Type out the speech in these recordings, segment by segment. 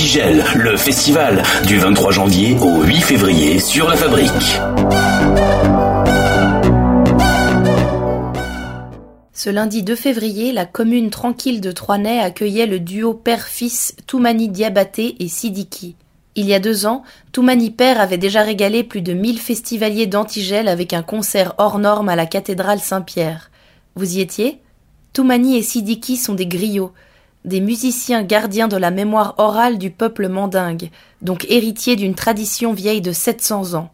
Antigel, le festival du 23 janvier au 8 février sur la fabrique. Ce lundi 2 février, la commune tranquille de Troinay accueillait le duo père-fils Toumani Diabaté et Sidiki. Il y a deux ans, Toumani Père avait déjà régalé plus de 1000 festivaliers d'Antigel avec un concert hors norme à la cathédrale Saint-Pierre. Vous y étiez? Toumani et Sidiki sont des griots, des musiciens gardiens de la mémoire orale du peuple mandingue, donc héritiers d'une tradition vieille de 700 ans.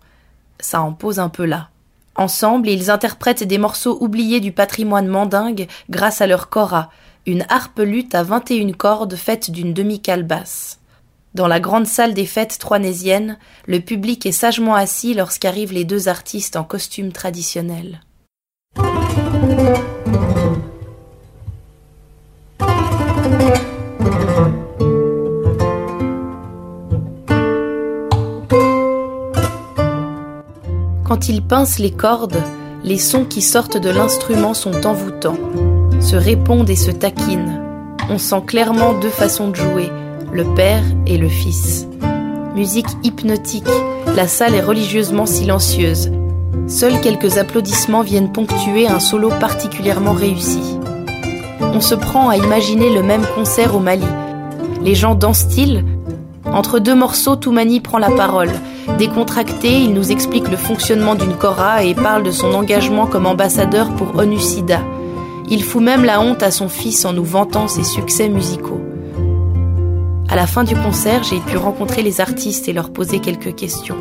Ça en pose un peu là. Ensemble, ils interprètent des morceaux oubliés du patrimoine mandingue grâce à leur kora, une harpe lutte à 21 cordes faite d'une demi-calebasse. Dans la grande salle des fêtes troinésiennes, le public est sagement assis lorsqu'arrivent les deux artistes en costume traditionnel. Quand il pince les cordes, les sons qui sortent de l'instrument sont envoûtants, se répondent et se taquinent. On sent clairement deux façons de jouer, le père et le fils. Musique hypnotique, la salle est religieusement silencieuse. Seuls quelques applaudissements viennent ponctuer un solo particulièrement réussi. On se prend à imaginer le même concert au Mali. Les gens dansent-ils? Entre deux morceaux, Toumani prend la parole. Décontracté, il nous explique le fonctionnement d'une Cora et parle de son engagement comme ambassadeur pour ONU-SIDA. Il fout même la honte à son fils en nous vantant ses succès musicaux. À la fin du concert, j'ai pu rencontrer les artistes et leur poser quelques questions.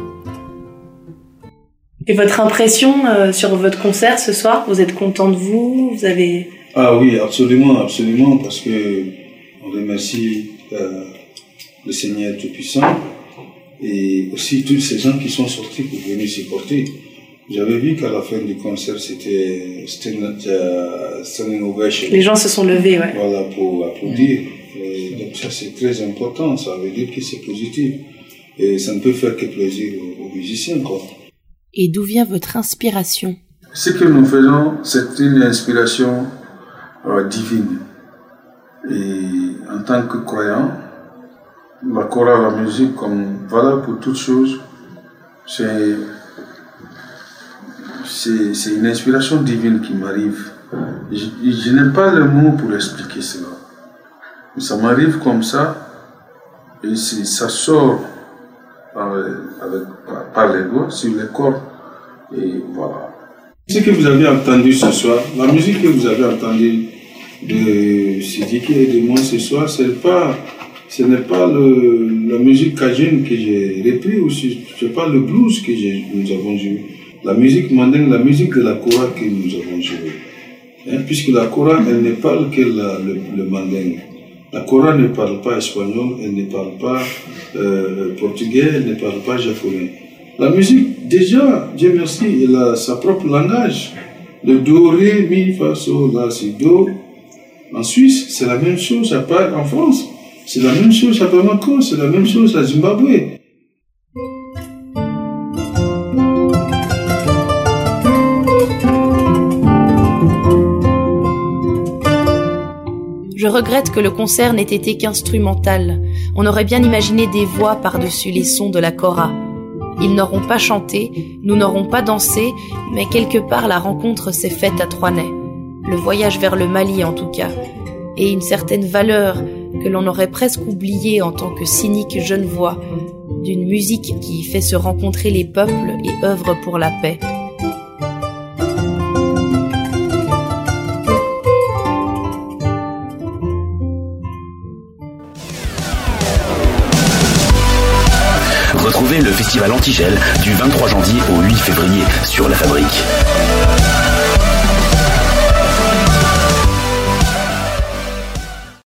Et votre impression euh, sur votre concert ce soir? Vous êtes content de vous? Vous avez Ah oui, absolument, absolument, parce que on remercie euh, le Seigneur Tout-Puissant et aussi tous ces gens qui sont sortis pour venir supporter. J'avais vu qu'à la fin du concert, c'était euh, standing ovation. Les gens se sont levés, ouais. Voilà, pour applaudir. Et donc ça, c'est très important. Ça veut dire que c'est positif. Et ça ne peut faire que plaisir aux, musiciens, quoi. Et d'où vient votre inspiration? Ce que nous faisons, c'est une inspiration euh, divine. Et en tant que croyant, la chorale, la musique, comme voilà pour toutes choses, c'est une inspiration divine qui m'arrive. Je, je n'ai pas le mot pour expliquer cela. Mais ça m'arrive comme ça, et ça sort par, avec, par les doigts sur les corps, et voilà. Ce que vous avez entendu ce soir, la musique que vous avez entendue de Sidiki et de moi ce soir, c'est pas ce n'est pas le, la musique cajun que j'ai repris aussi, ce n'est pas le blues que nous avons joué. La musique mandingue, la musique de la Kora que nous avons joué. Hein, puisque la Kora, elle ne parle que le, le mandingue. La Kora ne parle pas espagnol, elle ne parle pas euh, portugais, elle ne parle pas japonais. La musique, déjà, Dieu merci, elle a sa propre langage. Le do, ré, mi, fa, sol, la, si, do. En Suisse, c'est la même chose, à part en France. C'est la même chose à Bamako, c'est la même chose à Zimbabwe. Je regrette que le concert n'ait été qu'instrumental. On aurait bien imaginé des voix par-dessus les sons de la cora. Ils n'auront pas chanté, nous n'aurons pas dansé, mais quelque part la rencontre s'est faite à Troinay. Le voyage vers le Mali en tout cas. Et une certaine valeur que l'on aurait presque oublié en tant que cynique jeune voix, d'une musique qui fait se rencontrer les peuples et œuvre pour la paix. Retrouvez le festival Antigel du 23 janvier au 8 février sur La Fabrique.